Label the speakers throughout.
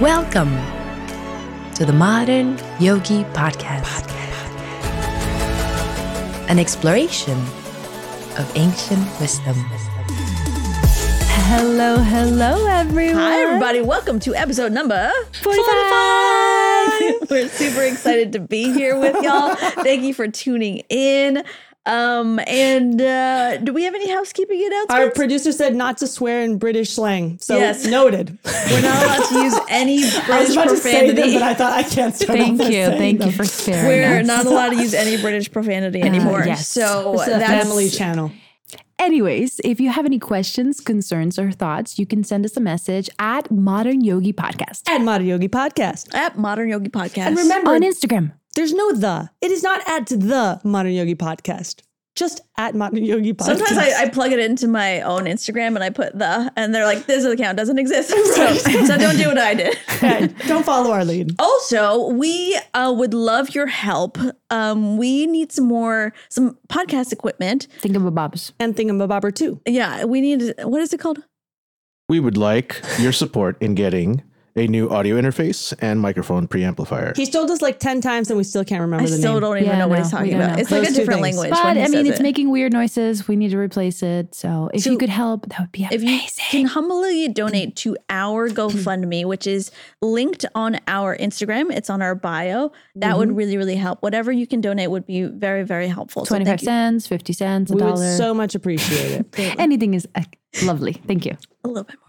Speaker 1: Welcome to the Modern Yogi Podcast, an exploration of ancient wisdom.
Speaker 2: Hello, hello, everyone.
Speaker 3: Hi, everybody. Welcome to episode number
Speaker 2: 45.
Speaker 3: We're super excited to be here with y'all. Thank you for tuning in. Um, and uh, do we have any housekeeping announcements?
Speaker 2: Our producer said not to swear in British slang. So
Speaker 3: Yes.
Speaker 2: noted.
Speaker 3: We're not allowed to use any
Speaker 2: I was
Speaker 3: British
Speaker 2: about to say them,
Speaker 3: profanity.
Speaker 2: but I thought I can't start
Speaker 4: Thank
Speaker 2: off
Speaker 4: you. Thank
Speaker 2: them.
Speaker 4: you for sparing
Speaker 3: We're
Speaker 4: us.
Speaker 3: not allowed to use any British profanity anymore.
Speaker 4: yes.
Speaker 3: So
Speaker 2: It's a
Speaker 3: that's
Speaker 2: family channel.
Speaker 4: Anyways, if you have any questions, concerns, or thoughts, you can send us a message at Modern Yogi Podcast
Speaker 2: At Modern Yogi Podcast.
Speaker 3: at Modern Yogi Podcast.
Speaker 2: And remember,
Speaker 4: on Instagram.
Speaker 2: There's no the. It is not at the Modern Yogi Podcast. Just at Modern Yogi Podcast.
Speaker 3: Sometimes I, I plug it into my own Instagram and I put the, and they're like, this account doesn't exist. So, so don't do what I did.
Speaker 2: Okay, don't follow our lead.
Speaker 3: Also, we uh, would love your help. Um, we need some more some podcast equipment.
Speaker 4: Think of a bobs.
Speaker 2: And think of a bobber too.
Speaker 3: Yeah, we need what is it called?
Speaker 5: We would like your support in getting a new audio interface and microphone preamplifier.
Speaker 2: He's told us like 10 times and we still can't remember
Speaker 3: I
Speaker 2: the
Speaker 3: still
Speaker 2: name.
Speaker 3: don't even
Speaker 4: Yeah,
Speaker 3: know what he's talking about.
Speaker 4: know.
Speaker 3: It's like a different
Speaker 2: things.
Speaker 3: language.
Speaker 4: But I mean, it's
Speaker 3: it.
Speaker 4: making weird noises. We need to replace it. So if
Speaker 3: So
Speaker 4: you could help, that would be
Speaker 3: if you
Speaker 4: amazing.
Speaker 3: can humbly donate to our GoFundMe, which is linked on our Instagram, it's on our bio. That
Speaker 4: Mm-hmm.
Speaker 3: would really, really help. Whatever you can donate would be very, very helpful. So
Speaker 4: 25
Speaker 3: thank you.
Speaker 4: cents, 50 cents, a
Speaker 2: We would
Speaker 4: dollar.
Speaker 2: so much appreciate it.
Speaker 4: Anything is uh, lovely. Thank you.
Speaker 3: a little bit more than that.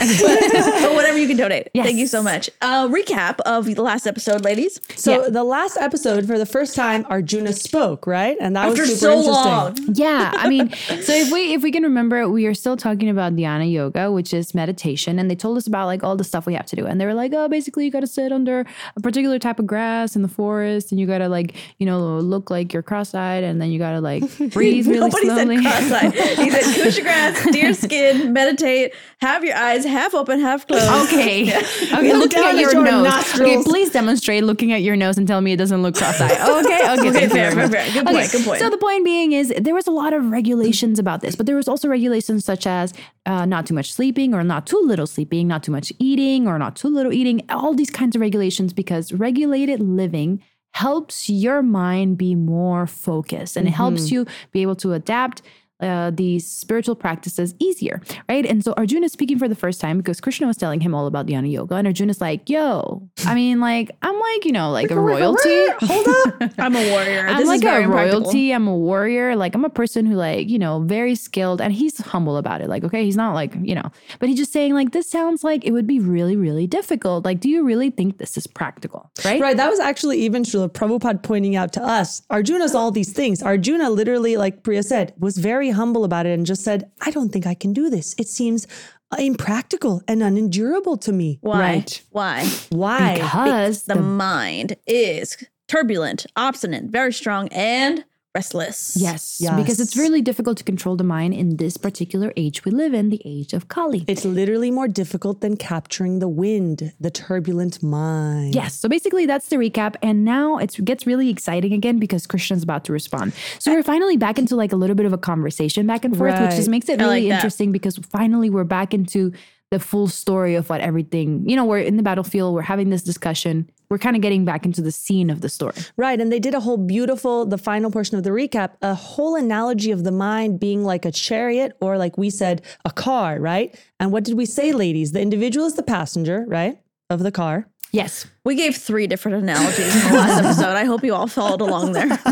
Speaker 3: but whatever you can donate.
Speaker 4: Yes.
Speaker 3: Thank you so much. Uh, recap of the last episode, ladies.
Speaker 2: So the last episode, for the first time, Arjuna spoke, right? And that
Speaker 3: After
Speaker 2: was super
Speaker 3: so
Speaker 2: interesting.
Speaker 3: long.
Speaker 4: yeah i mean so if we if we can remember we are still talking about dhyana yoga which is meditation and they told us about like all the stuff we have to do and they were like oh basically you got to sit under a particular type of grass in the forest and you got to like you know look like you're cross-eyed and then you got to like breathe really
Speaker 3: Nobody
Speaker 4: slowly
Speaker 3: said cross-eyed. He said cushion grass, deer skin, meditate, have your eyes half open, half closed.
Speaker 4: Okay. Okay.
Speaker 2: Look
Speaker 4: looking at your,
Speaker 2: your
Speaker 4: nose.
Speaker 2: nostrils.
Speaker 4: Okay, please demonstrate looking at your nose and tell me it doesn't look cross-eyed. Okay. Okay.
Speaker 3: Okay, fair,
Speaker 4: very
Speaker 3: fair, fair. Good point, good point.
Speaker 4: So the point being is there was a lot of regulations about this, but there was also regulations such as uh, not too much sleeping or not too little sleeping, not too much eating or not too little eating. All these kinds of regulations because regulated living helps your mind be more focused and it helps you be able to adapt uh, these spiritual practices easier, right? And so Arjuna is speaking for the first time because Krishna was telling him all about Dhyana Yoga, and Arjuna's like, "Yo, I mean, like, I'm like, you know, like a royalty.
Speaker 3: Hold up. I'm a warrior.
Speaker 4: I'm
Speaker 3: this
Speaker 4: like
Speaker 3: is
Speaker 4: a royalty. I'm a warrior. Like I'm a person who like, you know, very skilled and he's humble about it. Like, okay, he's not like, you know, but he's just saying like this sounds like it would be really, really difficult. Like, do you really think this is practical? Right?
Speaker 2: Right. That was actually even Srila Prabhupada pointing out to us. Arjuna's all these things. Arjuna literally, like Priya said, was very humble about it and just said, I don't think I can do this. It seems impractical and unendurable to me.
Speaker 3: Why?
Speaker 4: Right.
Speaker 3: Why?
Speaker 2: Why?
Speaker 4: Because
Speaker 3: The
Speaker 4: the,
Speaker 3: mind is turbulent, obstinate, very strong, and restless.
Speaker 4: yes,
Speaker 2: Yes.
Speaker 4: because it's really difficult to control the mind in this particular age we live in, the age of Kali.
Speaker 2: It's literally more difficult than capturing the wind, the turbulent mind.
Speaker 4: Yes. So basically, that's the recap. And now it gets really exciting again because Krishna's about to respond. So we're finally back into like a little bit of a conversation back and forth, which just makes it
Speaker 3: I like
Speaker 4: really interesting because finally we're back into the full story of what everything, you know, we're in the battlefield, we're having this discussion, we're kind of getting back into the scene of the story.
Speaker 2: Right. And they did a whole beautiful, the final portion of the recap, a whole analogy of the mind being like a chariot or, like we said, a car, right? And what did we say, ladies? The individual is the passenger, right? Of the car.
Speaker 4: Yes.
Speaker 3: We gave three different analogies in the last episode. I hope you all followed along there.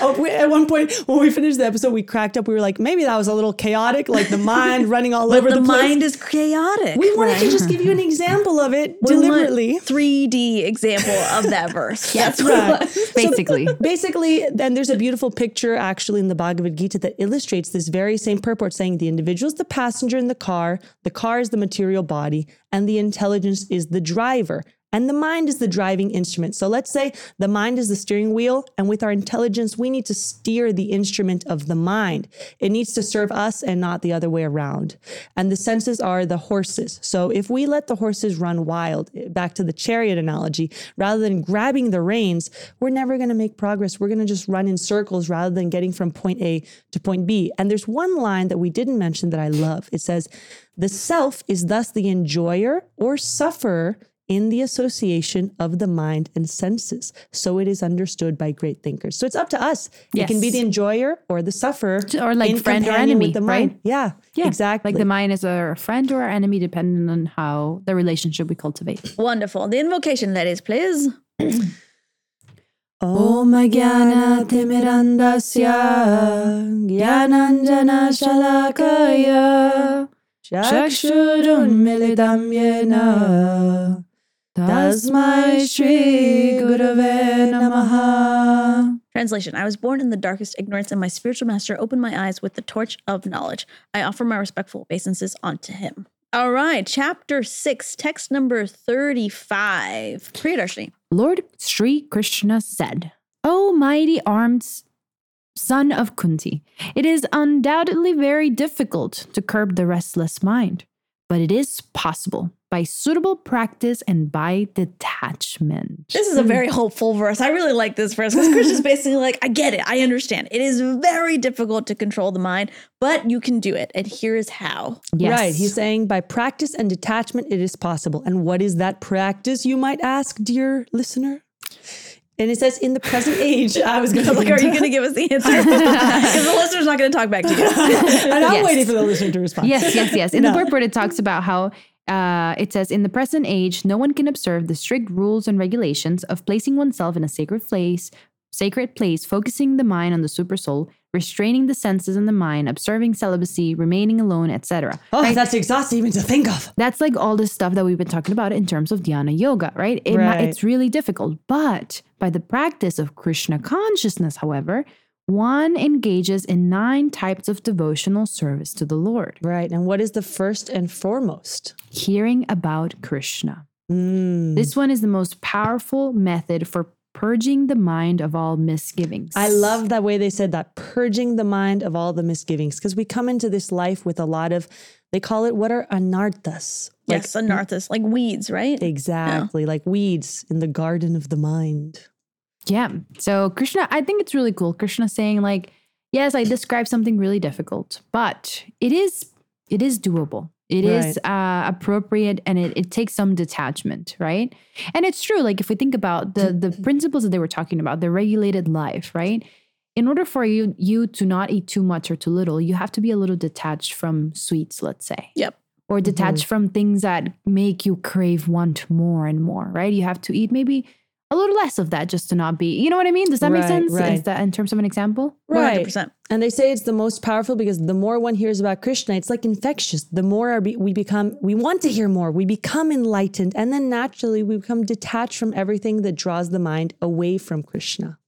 Speaker 2: Oh, we, at one point when we finished the episode, we cracked up. We were like, maybe that was a little chaotic, like the mind running all over
Speaker 3: the,
Speaker 2: the, place.
Speaker 3: mind is chaotic.
Speaker 2: we wanted to just give you an example of it
Speaker 3: We want
Speaker 2: deliberately.
Speaker 3: 3D example of that verse. That's
Speaker 2: Right.
Speaker 3: it was.
Speaker 4: Basically.
Speaker 2: Basically, then there's a beautiful picture actually in the Bhagavad Gita that illustrates this very same purport, saying the individual is the passenger in the car, the car is the material body, and the intelligence is the driver. And the mind is the driving instrument. So let's say the mind is the steering wheel, and with our intelligence, we need to steer the instrument of the mind. It needs to serve us and not the other way around. And the senses are the horses. So if we let the horses run wild, back to the chariot analogy, rather than grabbing the reins, we're never going to make progress. We're going to just run in circles rather than getting from point A to point B. And there's one line that we didn't mention that I love. It says, The self is thus the enjoyer or sufferer in the association of the mind and senses. So it is understood by great thinkers. So it's up to us. It can be the enjoyer or the sufferer.
Speaker 4: Or like
Speaker 2: in
Speaker 4: friend or enemy,
Speaker 2: with the mind.
Speaker 4: right?
Speaker 2: Yeah,
Speaker 4: Yeah,
Speaker 2: exactly.
Speaker 4: Like the mind is our friend or our enemy, depending on how the relationship we cultivate.
Speaker 3: Wonderful. The invocation, ladies, please.
Speaker 2: Om Jnana Timirandasya Jnananjana Shalakaya Chakshurunmilitam Yena Tasmai Shri Gurave Namaha
Speaker 3: Translation I was born in the darkest ignorance, and my spiritual master opened my eyes with the torch of knowledge. I offer my respectful obeisances unto him. All right, chapter six, text number 35. Priyadarshini.
Speaker 4: Lord Sri Krishna said, O mighty armed son of Kunti, it is undoubtedly very difficult to curb the restless mind, but it is possible by suitable practice and by detachment.
Speaker 3: This is a hmm. very hopeful verse. I really like this verse because Krishna's basically like, I get it. I understand. It is very difficult to control the mind, but you can do it. And here is how.
Speaker 4: Yes.
Speaker 2: Right. He's saying by practice and detachment, it is possible. And what is that practice, you might ask, dear listener? And it says, in the present age, I was going to
Speaker 3: I'm like, are you going to give us the answer? Because the listener's not going to talk back to you.
Speaker 2: And I'm
Speaker 4: Yes.
Speaker 2: waiting for the listener to respond.
Speaker 4: Yes, yes, yes. In
Speaker 2: No.
Speaker 4: the purport, it talks about how uh, it says, in the present age, no one can observe the strict rules and regulations of placing oneself in a sacred place, sacred place, focusing the mind on the supersoul, restraining the senses and the mind, observing celibacy, remaining alone, etc.
Speaker 2: Oh, that's exhausting even to think of.
Speaker 4: That's like all this stuff that we've been talking about in terms of dhyana yoga, right? It
Speaker 2: Right.
Speaker 4: it's really difficult. But by the practice of Krishna consciousness, however, one engages in nine types of devotional service to the Lord,
Speaker 2: Right. And what is the first and foremost?
Speaker 4: hearing about Krishna.
Speaker 2: Mm.
Speaker 4: This one is the most powerful method for purging the mind of all misgivings.
Speaker 2: I love that way they said that, purging the mind of all the misgivings. Because we come into this life with a lot of, they call it, what are anarthas? Like,
Speaker 3: yes, anarthas, like weeds, right?
Speaker 2: Exactly. Like weeds in the garden of the mind.
Speaker 4: Yeah. So Krishna, I think it's really cool. Krishna saying like, yes, I described something really difficult, but it is it is doable. It is uh, appropriate and it, it takes some detachment, right? And it's true. Like if we think about the the principles that they were talking about, the regulated life, right? In order for you you to not eat too much or too little, you have to be a little detached from sweets, let's say
Speaker 3: Yep.
Speaker 4: or detached from things that make you crave want more and more, right? You have to eat maybe a little less of that just to not be, you know what I mean? Does that make sense?
Speaker 2: right.
Speaker 4: Is that in terms of an example?
Speaker 3: 100%.
Speaker 2: And they say it's the most powerful because the more one hears about Krishna, it's like infectious. The more our be- we become, we want to hear more. We become enlightened. And then naturally, we become detached from everything that draws the mind away from Krishna.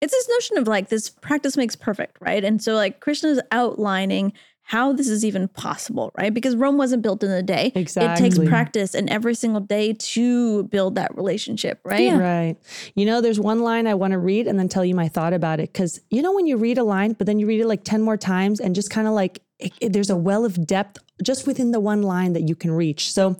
Speaker 3: It's this notion of like this practice makes perfect, right? And so like Krishna's outlining how this is even possible, right? Because Rome wasn't built in a day. Exactly. It takes practice and every single day to build that relationship, right?
Speaker 2: Right. You know, there's one line I want to read and then tell you my thought about it. Cause you know, when you read a line, but then you read it like 10 more times and just kind of like it, it- there's a well of depth just within the one line that you can reach. So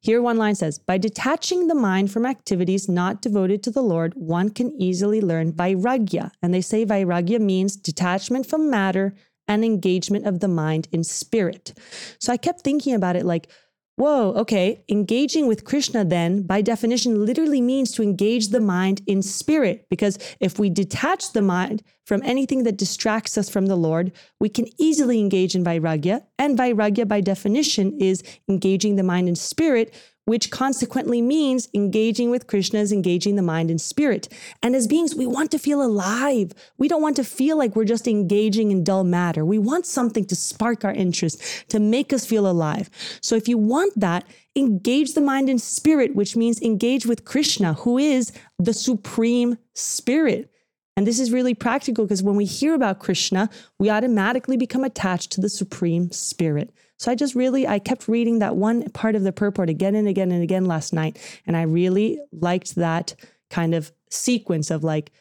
Speaker 2: here one line says, by detaching the mind from activities not devoted to the Lord, one can easily learn vairagya. And they say vairagya means detachment from matter and engagement of the mind in spirit. So I kept thinking about it like, Whoa, okay. Engaging with Krishna, then, by definition, literally means to engage the mind in spirit. Because if we detach the mind from anything that distracts us from the Lord, we can easily engage in Vairagya. And Vairagya, by definition, is engaging the mind in spirit, which consequently means engaging with Krishna is engaging the mind and spirit. And as beings, we want to feel alive. We don't want to feel like we're just engaging in dull matter. We want something to spark our interest, to make us feel alive. So if you want that, engage the mind and spirit, which means engage with Krishna, who is the supreme spirit. And this is really practical because when we hear about Krishna, we automatically become attached to the Supreme Spirit. So I just really, I kept reading that one part of the purport again and again and again last night. And I really liked that kind of sequence of like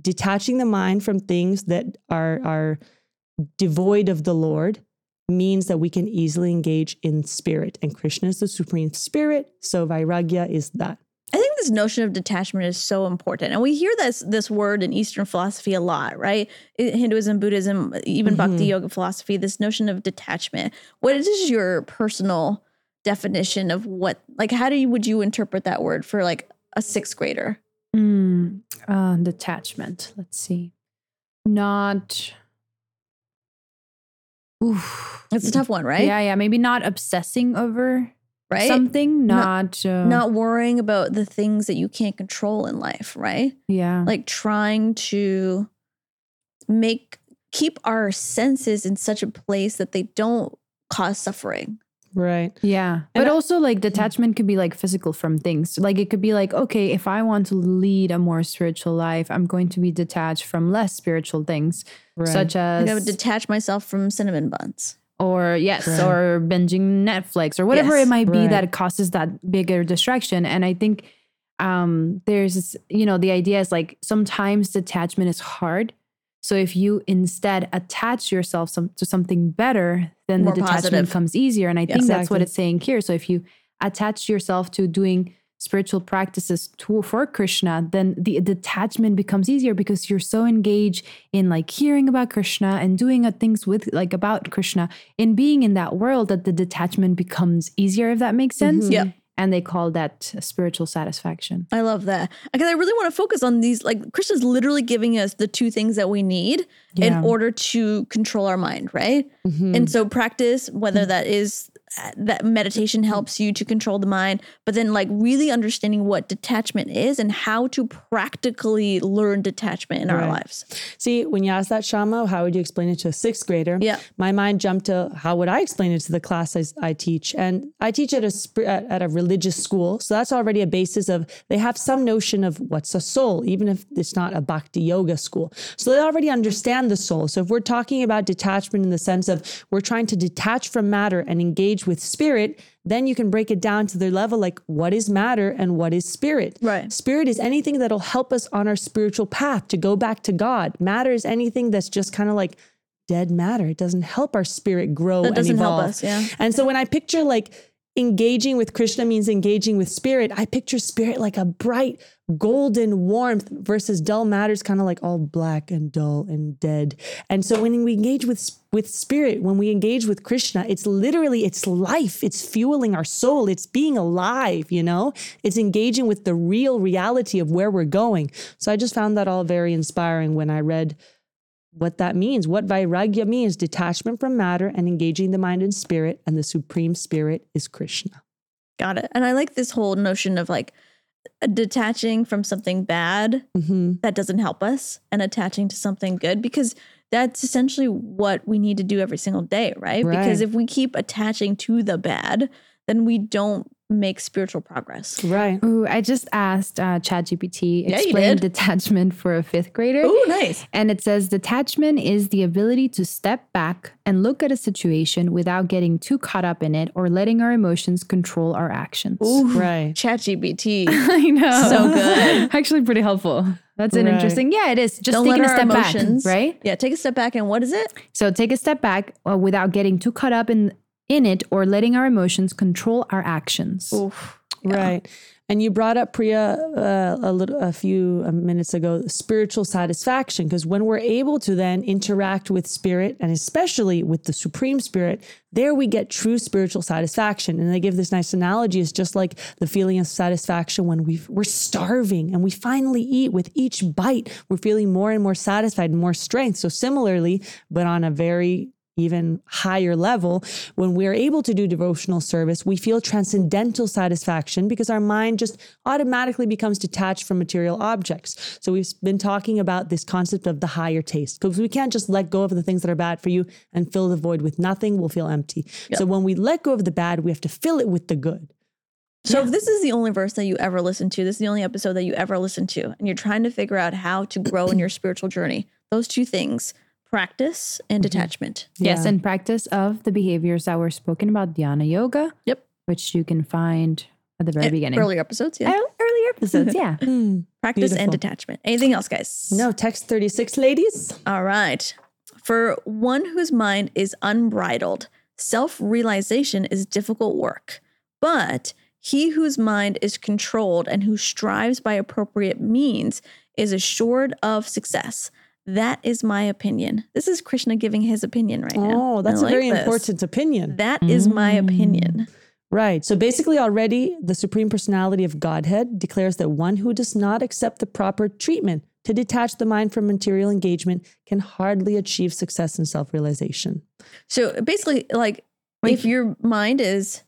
Speaker 2: detaching the mind from things that are, are devoid of the Lord means that we can easily engage in spirit. And Krishna is the supreme spirit. So Vairagya is that.
Speaker 3: This notion of detachment is so important. And we hear this this word in Eastern philosophy a lot, right? Hinduism, Buddhism, even Bhakti yoga philosophy, this notion of detachment. What is your personal definition of what like how do you would you interpret that word for like a sixth grader?
Speaker 4: Mm, uh, detachment. Let's see. Not. Oof.
Speaker 3: It's a tough one, right?
Speaker 4: Yeah, yeah. Maybe not obsessing over
Speaker 3: Right?
Speaker 4: something.
Speaker 3: Not-
Speaker 4: Not. uh,
Speaker 3: Not worrying about the things that you can't control in life, right?
Speaker 4: Yeah.
Speaker 3: like trying to make keep our senses in such a place that they don't cause suffering.
Speaker 2: Right.
Speaker 4: Yeah.
Speaker 2: And
Speaker 4: But
Speaker 2: I-
Speaker 4: also, like, detachment could be like physical from things. Like, it could be like, okay, if I want to lead a more spiritual life, I'm going to be detached from less spiritual things,
Speaker 2: Right.
Speaker 4: such as,
Speaker 3: gonna detach myself from cinnamon buns.
Speaker 4: Or yes,
Speaker 2: Right.
Speaker 4: or binging Netflix or whatever
Speaker 3: Yes.
Speaker 4: it might be
Speaker 2: Right.
Speaker 4: that causes that bigger distraction. And I think um, there's, you know, the idea is like sometimes detachment is hard. So if you instead attach yourself some, to something better, then
Speaker 3: More
Speaker 4: the detachment
Speaker 3: positive.
Speaker 4: comes easier. And I think that's what it's saying here. So if you attach yourself to doing spiritual practices to, for Krishna, then the detachment becomes easier because you're so engaged in like hearing about Krishna and doing uh, things with like about Krishna in being in that world that the detachment becomes easier, if that makes sense.
Speaker 3: Yeah.
Speaker 4: And they call that spiritual satisfaction.
Speaker 3: I love that because I really want to focus on these. Like Krishna's literally giving us the two things that we need in order to control our mind, right?
Speaker 2: Mhm.
Speaker 3: And so practice, whether that is that meditation helps you to control the mind, but then like really understanding what detachment is and how to practically learn detachment in our lives.
Speaker 2: See, when you ask that, Shama, how would you explain it to a sixth grader?
Speaker 3: Yeah.
Speaker 2: My mind jumped to how would I explain it to the class I, I teach? And I teach at a at, at a religious school, so that's already a basis of they have some notion of what's a soul, even if it's not a bhakti yoga school. So they already understand the soul. So if we're talking about detachment in the sense of we're trying to detach from matter and engage with spirit, then you can break it down to the level like what is matter and what is spirit.
Speaker 3: Right.
Speaker 2: Spirit is anything that'll help us on our spiritual path to go back to God. Matter is anything that's just kind of like dead matter. It doesn't help our spirit grow
Speaker 3: That doesn't help
Speaker 2: evolve.
Speaker 3: us, yeah.
Speaker 2: And so when I picture like engaging with Krishna means engaging with spirit, I picture spirit like a bright golden warmth versus dull matters kind of like all black and dull and dead. And so when we engage with with spirit, when we engage with Krishna, it's literally it's life. It's fueling our soul. It's being alive, you know? It's engaging with the real reality of where we're going. So I just found that all very inspiring when I read what that means, what vairagya means, detachment from matter and engaging the mind and spirit, and the supreme spirit is Krishna.
Speaker 3: Got it. And I like this whole notion of like detaching from something bad
Speaker 2: hmm
Speaker 3: that doesn't help us and attaching to something good because that's essentially what we need to do every single day, right? Because if we keep attaching to the bad, then we don't make spiritual progress.
Speaker 2: Right.
Speaker 4: Ooh, I just asked uh, ChatGPT
Speaker 3: Yeah, you
Speaker 4: explain
Speaker 3: did.
Speaker 4: detachment for a fifth grader.
Speaker 3: Oh, nice.
Speaker 4: And it says detachment is the ability to step back and look at a situation without getting too caught up in it or letting our emotions control our actions.
Speaker 2: Ooh, Right.
Speaker 3: ChatGPT.
Speaker 4: I know.
Speaker 3: So good.
Speaker 4: Actually, pretty helpful. That's an
Speaker 2: Right.
Speaker 4: interesting. Yeah, it is. Just
Speaker 3: Don't
Speaker 4: taking
Speaker 3: let
Speaker 4: a
Speaker 3: our
Speaker 4: step
Speaker 3: emotions,
Speaker 4: back, right?
Speaker 3: Yeah, take a step back and what is it?
Speaker 4: So take a step back uh, without getting too caught up in in it or letting our emotions control our actions.
Speaker 3: Oof.
Speaker 2: Right. And you brought up Priya uh, a little a few uh, minutes ago spiritual satisfaction because when we're able to then interact with spirit and especially with the supreme spirit there we get true spiritual satisfaction and they give this nice analogy it's just like the feeling of satisfaction when we we're starving and we finally eat with each bite we're feeling more and more satisfied and more strength so similarly but on a very even higher level, when we're able to do devotional service, we feel transcendental satisfaction because our mind just automatically becomes detached from material objects. So we've been talking about this concept of the higher taste because we can't just let go of the things that are bad for you and fill the void with nothing. We'll feel empty. So when we let go of the bad, we have to fill it with the good.
Speaker 3: So if this is the only verse that you ever listen to, this is the only episode that you ever listen to, and you're trying to figure out how to grow in your spiritual journey, those two things, practice and detachment.
Speaker 4: Yes,
Speaker 2: Yeah.
Speaker 4: and practice of the behaviors that were spoken about Dhyana Yoga.
Speaker 3: Yep.
Speaker 4: Which you can find at the very beginning.
Speaker 3: Earlier episodes, yeah.
Speaker 4: Ear- Earlier episodes, yeah.
Speaker 2: Hmm.
Speaker 3: Practice and detachment. Anything else, guys?
Speaker 2: No, text 36, ladies.
Speaker 3: All right. For one whose mind is unbridled, self realization is difficult work. But he whose mind is controlled and who strives by appropriate means is assured of success. That is my opinion. This is Krishna giving his opinion right now.
Speaker 2: Oh, that's
Speaker 3: I
Speaker 2: a very
Speaker 3: this.
Speaker 2: important opinion.
Speaker 3: That is my
Speaker 2: Mm.
Speaker 3: opinion.
Speaker 2: Right. So basically, already the Supreme Personality of Godhead declares that one who does not accept the proper treatment to detach the mind from material engagement can hardly achieve success in self realization.
Speaker 3: So basically, like,
Speaker 4: Wait.
Speaker 3: if your mind is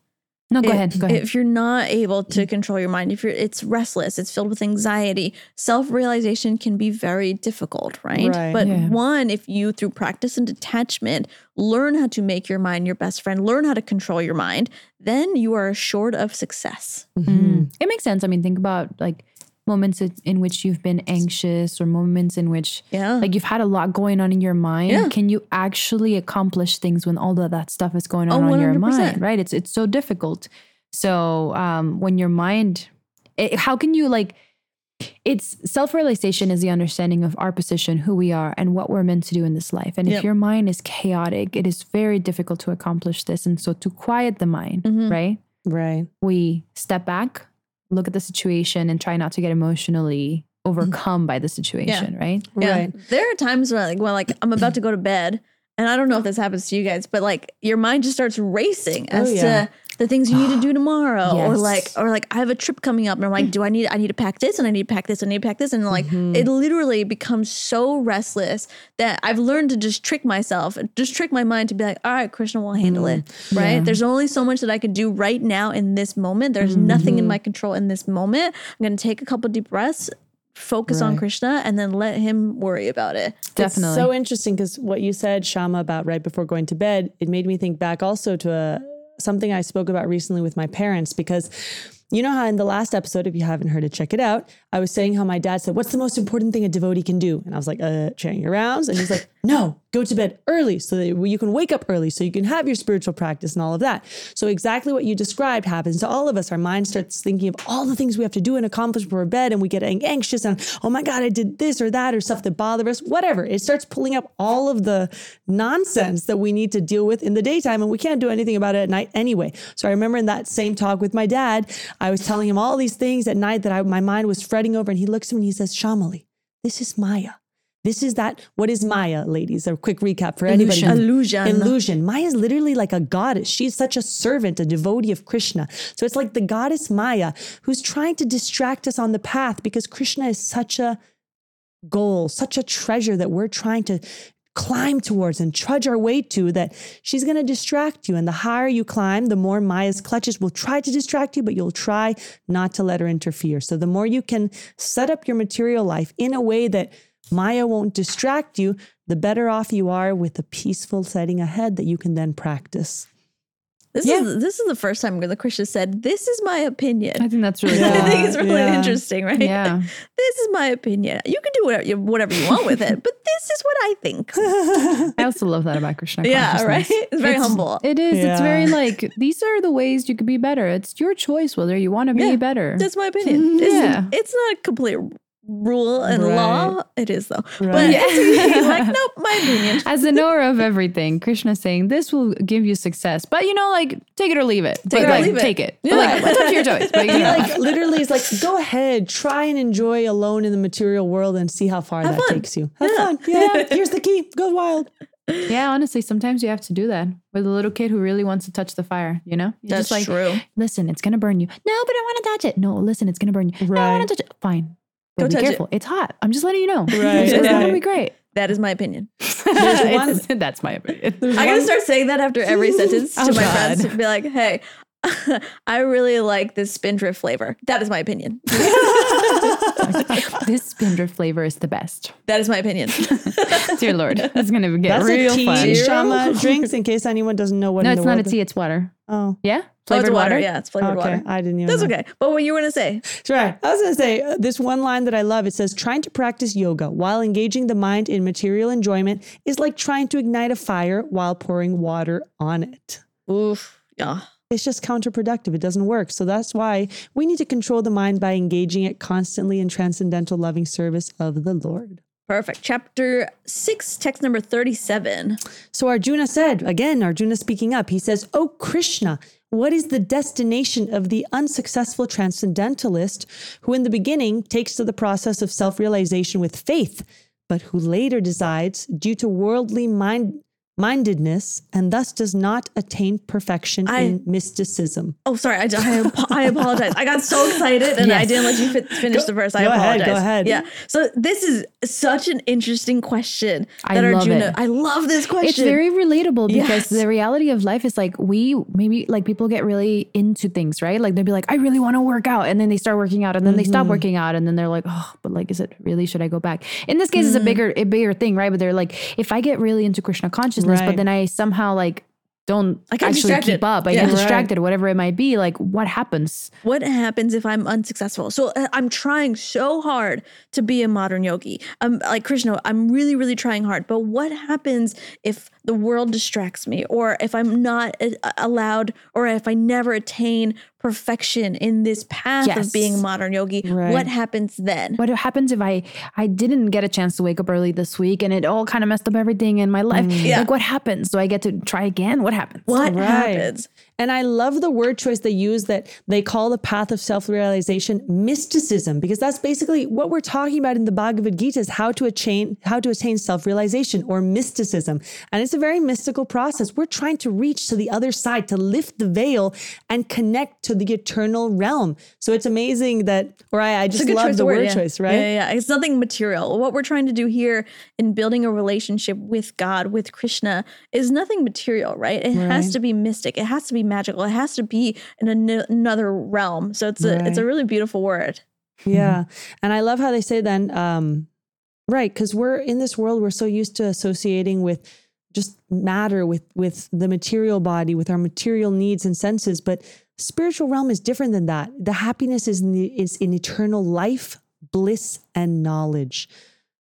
Speaker 4: No, go
Speaker 3: if,
Speaker 4: ahead. Go ahead.
Speaker 3: If you're not able to control your mind, if you're it's restless, it's filled with anxiety, self-realization can be very difficult, right?
Speaker 2: Right.
Speaker 3: But
Speaker 4: Yeah.
Speaker 3: one, if you through practice and detachment learn how to make your mind your best friend, learn how to control your mind, then you are assured of success.
Speaker 4: Mm. It makes sense. I mean, think about like moments in- which you've been anxious or moments in which
Speaker 3: Yeah.
Speaker 4: like you've had a lot going on in your mind.
Speaker 3: Yeah.
Speaker 4: Can you actually accomplish things when all of that stuff is going
Speaker 3: Oh,
Speaker 4: on on your mind? Right? It's it's so difficult. So um, when your mind, it, how can you like? It's self realization is the understanding of our position, who we are, and what we're meant to do in this life. And
Speaker 3: Yep.
Speaker 4: if your mind is chaotic, it is very difficult to accomplish this. And so to quiet the mind,
Speaker 3: Mhm.
Speaker 4: right?
Speaker 2: Right.
Speaker 4: we step back, look at the situation, and try not to get emotionally overcome by the situation, right?
Speaker 3: Yeah.
Speaker 2: Right.
Speaker 3: There are times where like well, like I'm about to go to bed. And I don't know if this happens to you guys, but like your mind just starts racing oh, as
Speaker 2: Oh, yeah.
Speaker 3: to the things you need to do tomorrow, or like, or like I have a trip coming up, and I'm like, do I need, I need to pack this, and I need to pack this, and I need to pack this, and like
Speaker 2: Mm-hmm.
Speaker 3: it literally becomes so restless that I've learned to just trick myself, just trick my mind to be like, all right, Krishna will handle it,
Speaker 2: Mm-hmm.
Speaker 3: right? There's only so much that I can do right now in this moment. There's nothing
Speaker 2: Mm-hmm.
Speaker 3: in my control in this moment. I'm gonna take a couple deep breaths. Focus on Krishna and then let him worry about it.
Speaker 4: Definitely.
Speaker 2: It's so interesting because what you said, Shama, about right before going to bed, it made me think back also to a, something I spoke about recently with my parents because you know how in the last episode, if you haven't heard it, check it out. I was saying how my dad said, What's the most important thing a devotee can do? And I was like, uh, chanting your rounds. And he's like, No, go to bed early so that you can wake up early so you can have your spiritual practice and all of that. So, exactly what you described happens to all of us. Our mind starts thinking of all the things we have to do and accomplish before bed, and we get anxious and, oh my God, I did this or that or stuff that bother us, whatever. It starts pulling up all of the nonsense that we need to deal with in the daytime, and we can't do anything about it at night anyway. So, I remember in that same talk with my dad, I was telling him all these things at night that I, my mind was fretting over, and he looks at me and he says, Shamali, this is Maya. This is that. What is Maya, ladies? A quick recap for anybody.
Speaker 4: Illusion.
Speaker 3: Illusion.
Speaker 2: Maya is literally like a goddess. She's such a servant, a devotee of Krishna. So it's like the goddess Maya who's trying to distract us on the path because Krishna is such a goal, such a treasure that we're trying to climb towards and trudge our way to that she's going to distract you and the higher you climb the more maya's clutches will try to distract you but you'll try not to let her interfere so the more you can set up your material life in a way that maya won't distract you the better off you are with a peaceful setting ahead that you can then practice
Speaker 3: This
Speaker 4: Yeah.
Speaker 3: is this is the first time the Krishna said, "This is my opinion."
Speaker 4: I think that's really
Speaker 2: Yeah.
Speaker 3: I think it's really
Speaker 2: yeah.
Speaker 3: interesting, right?
Speaker 4: Yeah.
Speaker 3: This is my opinion. You can do whatever you, whatever you want with it, but this is what I think.
Speaker 4: I also love that about Krishna.
Speaker 3: yeah, right. It's very humble.
Speaker 4: It is. It's very like these are the ways you could be better. It's your choice whether you want to be
Speaker 3: Yeah.
Speaker 4: better.
Speaker 3: That's my opinion. It's,
Speaker 4: Yeah.
Speaker 3: it's not a complete rule and
Speaker 2: Right.
Speaker 3: law. It is though, but
Speaker 2: Right.
Speaker 3: it's like nope, my opinion.
Speaker 4: As the knower of everything, Krishna saying this will give you success, but you know, like take it or leave it.
Speaker 3: Take
Speaker 4: but
Speaker 3: it or
Speaker 4: like,
Speaker 3: leave.
Speaker 4: Take it. But,
Speaker 3: Yeah.
Speaker 4: like it's up to your choice. But you
Speaker 2: He
Speaker 4: know.
Speaker 2: like literally is like go ahead try and enjoy alone in the material world and see how far that
Speaker 3: fun.
Speaker 2: takes you have
Speaker 3: Yeah.
Speaker 2: fun yeah here's the key go wild
Speaker 4: yeah, honestly, sometimes you have to do that with a little kid who really wants to touch the fire. You know, You're
Speaker 3: That's
Speaker 4: just like,
Speaker 3: true.
Speaker 4: listen, it's gonna burn you. No, but I want to touch it. No, listen, it's gonna burn you. No, I want to touch it. Fine.
Speaker 3: Go
Speaker 4: But be
Speaker 3: touch it.
Speaker 4: careful. It's hot. I'm just letting you know.
Speaker 2: Right,
Speaker 4: It's, it's gonna be great.
Speaker 3: That is my opinion.
Speaker 4: It's- that's my opinion.
Speaker 3: I'm gonna start saying that after every sentence to
Speaker 4: Oh,
Speaker 3: my
Speaker 4: God.
Speaker 3: friends. To be like, hey. I really like this spindrift flavor. That is my opinion.
Speaker 4: this spindrift flavor is the best.
Speaker 3: That is my opinion.
Speaker 4: Dear Lord, it's gonna get
Speaker 2: that's
Speaker 4: real
Speaker 2: a tea
Speaker 4: fun.
Speaker 2: shama drinks in case anyone doesn't know what
Speaker 4: No,
Speaker 2: in
Speaker 4: it's
Speaker 2: the
Speaker 4: not a tea. It's water.
Speaker 2: oh
Speaker 4: Yeah.
Speaker 3: Oh,
Speaker 4: Flavored
Speaker 3: water.
Speaker 4: water?
Speaker 3: Yeah, it's flavored
Speaker 2: Okay,
Speaker 3: water.
Speaker 2: I didn't even.
Speaker 3: That's
Speaker 2: know.
Speaker 3: okay. But what you were gonna say?
Speaker 2: That's right. I was going to say uh, this one line that I love. It says, trying to practice yoga while engaging the mind in material enjoyment is like trying to ignite a fire while pouring water on it.
Speaker 3: Oof. Yeah.
Speaker 2: It's just counterproductive. It doesn't work. So that's why we need to control the mind by engaging it constantly in transcendental loving service of the Lord.
Speaker 3: Perfect. Chapter six, text number 37.
Speaker 2: So Arjuna said, again, Arjuna speaking up, he says, Oh Krishna, what is the destination of the unsuccessful transcendentalist who in the beginning takes to the process of self realization with faith, but who later decides, due to worldly mind- mindedness, and thus does not attain perfection
Speaker 3: I-
Speaker 2: in mysticism?
Speaker 3: Oh, sorry. I, I, I apologize. I got so excited and I didn't let you fi- finish the verse. I
Speaker 2: go ahead,
Speaker 3: apologize.
Speaker 2: go ahead.
Speaker 3: Yeah. So this is such an interesting question
Speaker 4: I
Speaker 3: that
Speaker 4: love
Speaker 3: Arjuna.
Speaker 4: it.
Speaker 3: I love this question.
Speaker 4: It's very relatable because
Speaker 3: Yes.
Speaker 4: the reality of life is like we maybe like people get really into things, right? Like they'll be like, I really want to work out, and then they start working out, and then they stop mm-hmm. working out, and then they're like, oh, but like, is it really? Should I go back? In this case, it's a mm. bigger, a bigger thing, right? But they're like, if I get really into Krishna consciousness,
Speaker 2: Right.
Speaker 4: but then I somehow like don't
Speaker 3: I
Speaker 4: actually
Speaker 3: distracted.
Speaker 4: keep up, I
Speaker 3: Yeah.
Speaker 4: get
Speaker 3: Right.
Speaker 4: distracted, whatever it might be. Like, what happens?
Speaker 3: what happens if I'm unsuccessful? So uh, I'm trying so hard to be a modern yogi. I'm like Krishna, I'm really, really trying hard. But what happens if the world distracts me or if I'm not uh, allowed or if I never attain perfection in this path
Speaker 4: Yes.
Speaker 3: of being a modern yogi?
Speaker 2: Right.
Speaker 3: What happens then?
Speaker 4: What happens if I I didn't get a chance to wake up early this week and it all kind of messed up everything in my life?
Speaker 3: Yeah.
Speaker 4: Like, what happens? Do I get to try again? What happens?
Speaker 3: What
Speaker 2: Right.
Speaker 3: happens?
Speaker 2: And I love the word choice they use that they call the path of self realization mysticism, because that's basically what we're talking about in the Bhagavad Gita is how to attain, how to attain self realization or mysticism. And it's a very mystical process. We're trying to reach to the other side, to lift the veil and connect to the eternal realm. So it's amazing that, or I, I just love the
Speaker 3: of
Speaker 2: word
Speaker 3: yeah.
Speaker 2: choice, right?
Speaker 3: Yeah, yeah, yeah. It's nothing material. What we're trying to do here in building a relationship with God, with Krishna, is nothing material, right? It has to be mystic. It has to be magical. It has to be in an- another realm. So it's a it's a really beautiful word.
Speaker 2: Yeah. And I love how they say then, um, right, because we're in this world, we're so used to associating with just matter, with with the material body, with our material needs and senses. But spiritual realm is different than that. The happiness is in the, is in eternal life, bliss, and knowledge.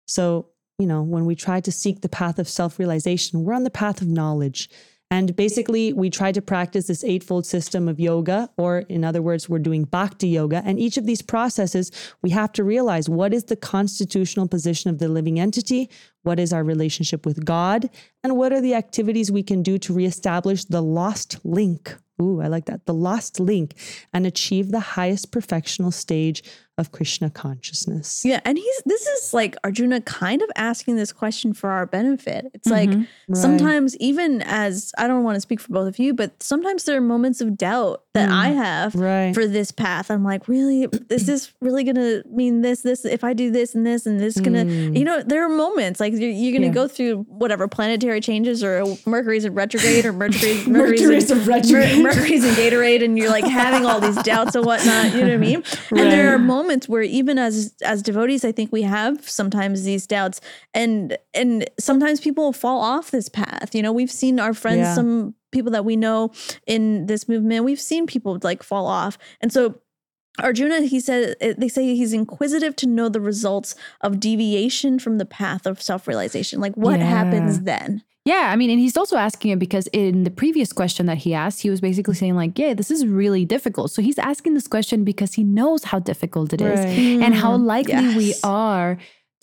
Speaker 2: So, you know, when we try to seek the path of self-realization, we're on the path of knowledge. And basically, we try to practice this eightfold system of yoga, or in other words, we're doing bhakti yoga. And each of these processes, we have to realize what is the constitutional position of the living entity, what is our relationship with God, and what are the activities we can do to reestablish the lost link. Ooh, I like that. The lost link and achieve the highest perfectional stage of Krishna consciousness.
Speaker 3: Yeah, and he's this is like Arjuna kind of asking this question for our benefit. It's like mm-hmm.
Speaker 2: Right.
Speaker 3: sometimes even as I don't want to speak for both of you, but sometimes there are moments of doubt that mm. I have
Speaker 2: Right.
Speaker 3: for this path. I'm like, really, this is this really gonna mean this? This if I do this and this and this gonna, mm. you know, there are moments like you're, you're gonna
Speaker 2: Yeah.
Speaker 3: go through whatever planetary changes or Mercury's in retrograde or Mercury's
Speaker 2: Mercury's
Speaker 3: Mercury's,
Speaker 2: in retrograde.
Speaker 3: Mer- Mercury's in Gatorade, and you're like having all these doubts and whatnot. You know what I mean? And there are moments where even as as devotees, I think we have sometimes these doubts, and and sometimes people fall off this path. You know, we've seen our friends,
Speaker 2: Yeah.
Speaker 3: some people that we know in this movement, we've seen people like fall off, and so. Arjuna, he said, eh, they say he's inquisitive to know the results of deviation from the path of self realization. Like, what
Speaker 2: Yeah.
Speaker 3: happens then?
Speaker 4: Yeah, I mean, and he's also asking it because in the previous question that he asked, he was basically saying, like, yeah, this is really difficult. So he's asking this question because he knows how difficult it is
Speaker 2: Right.
Speaker 4: and how likely we are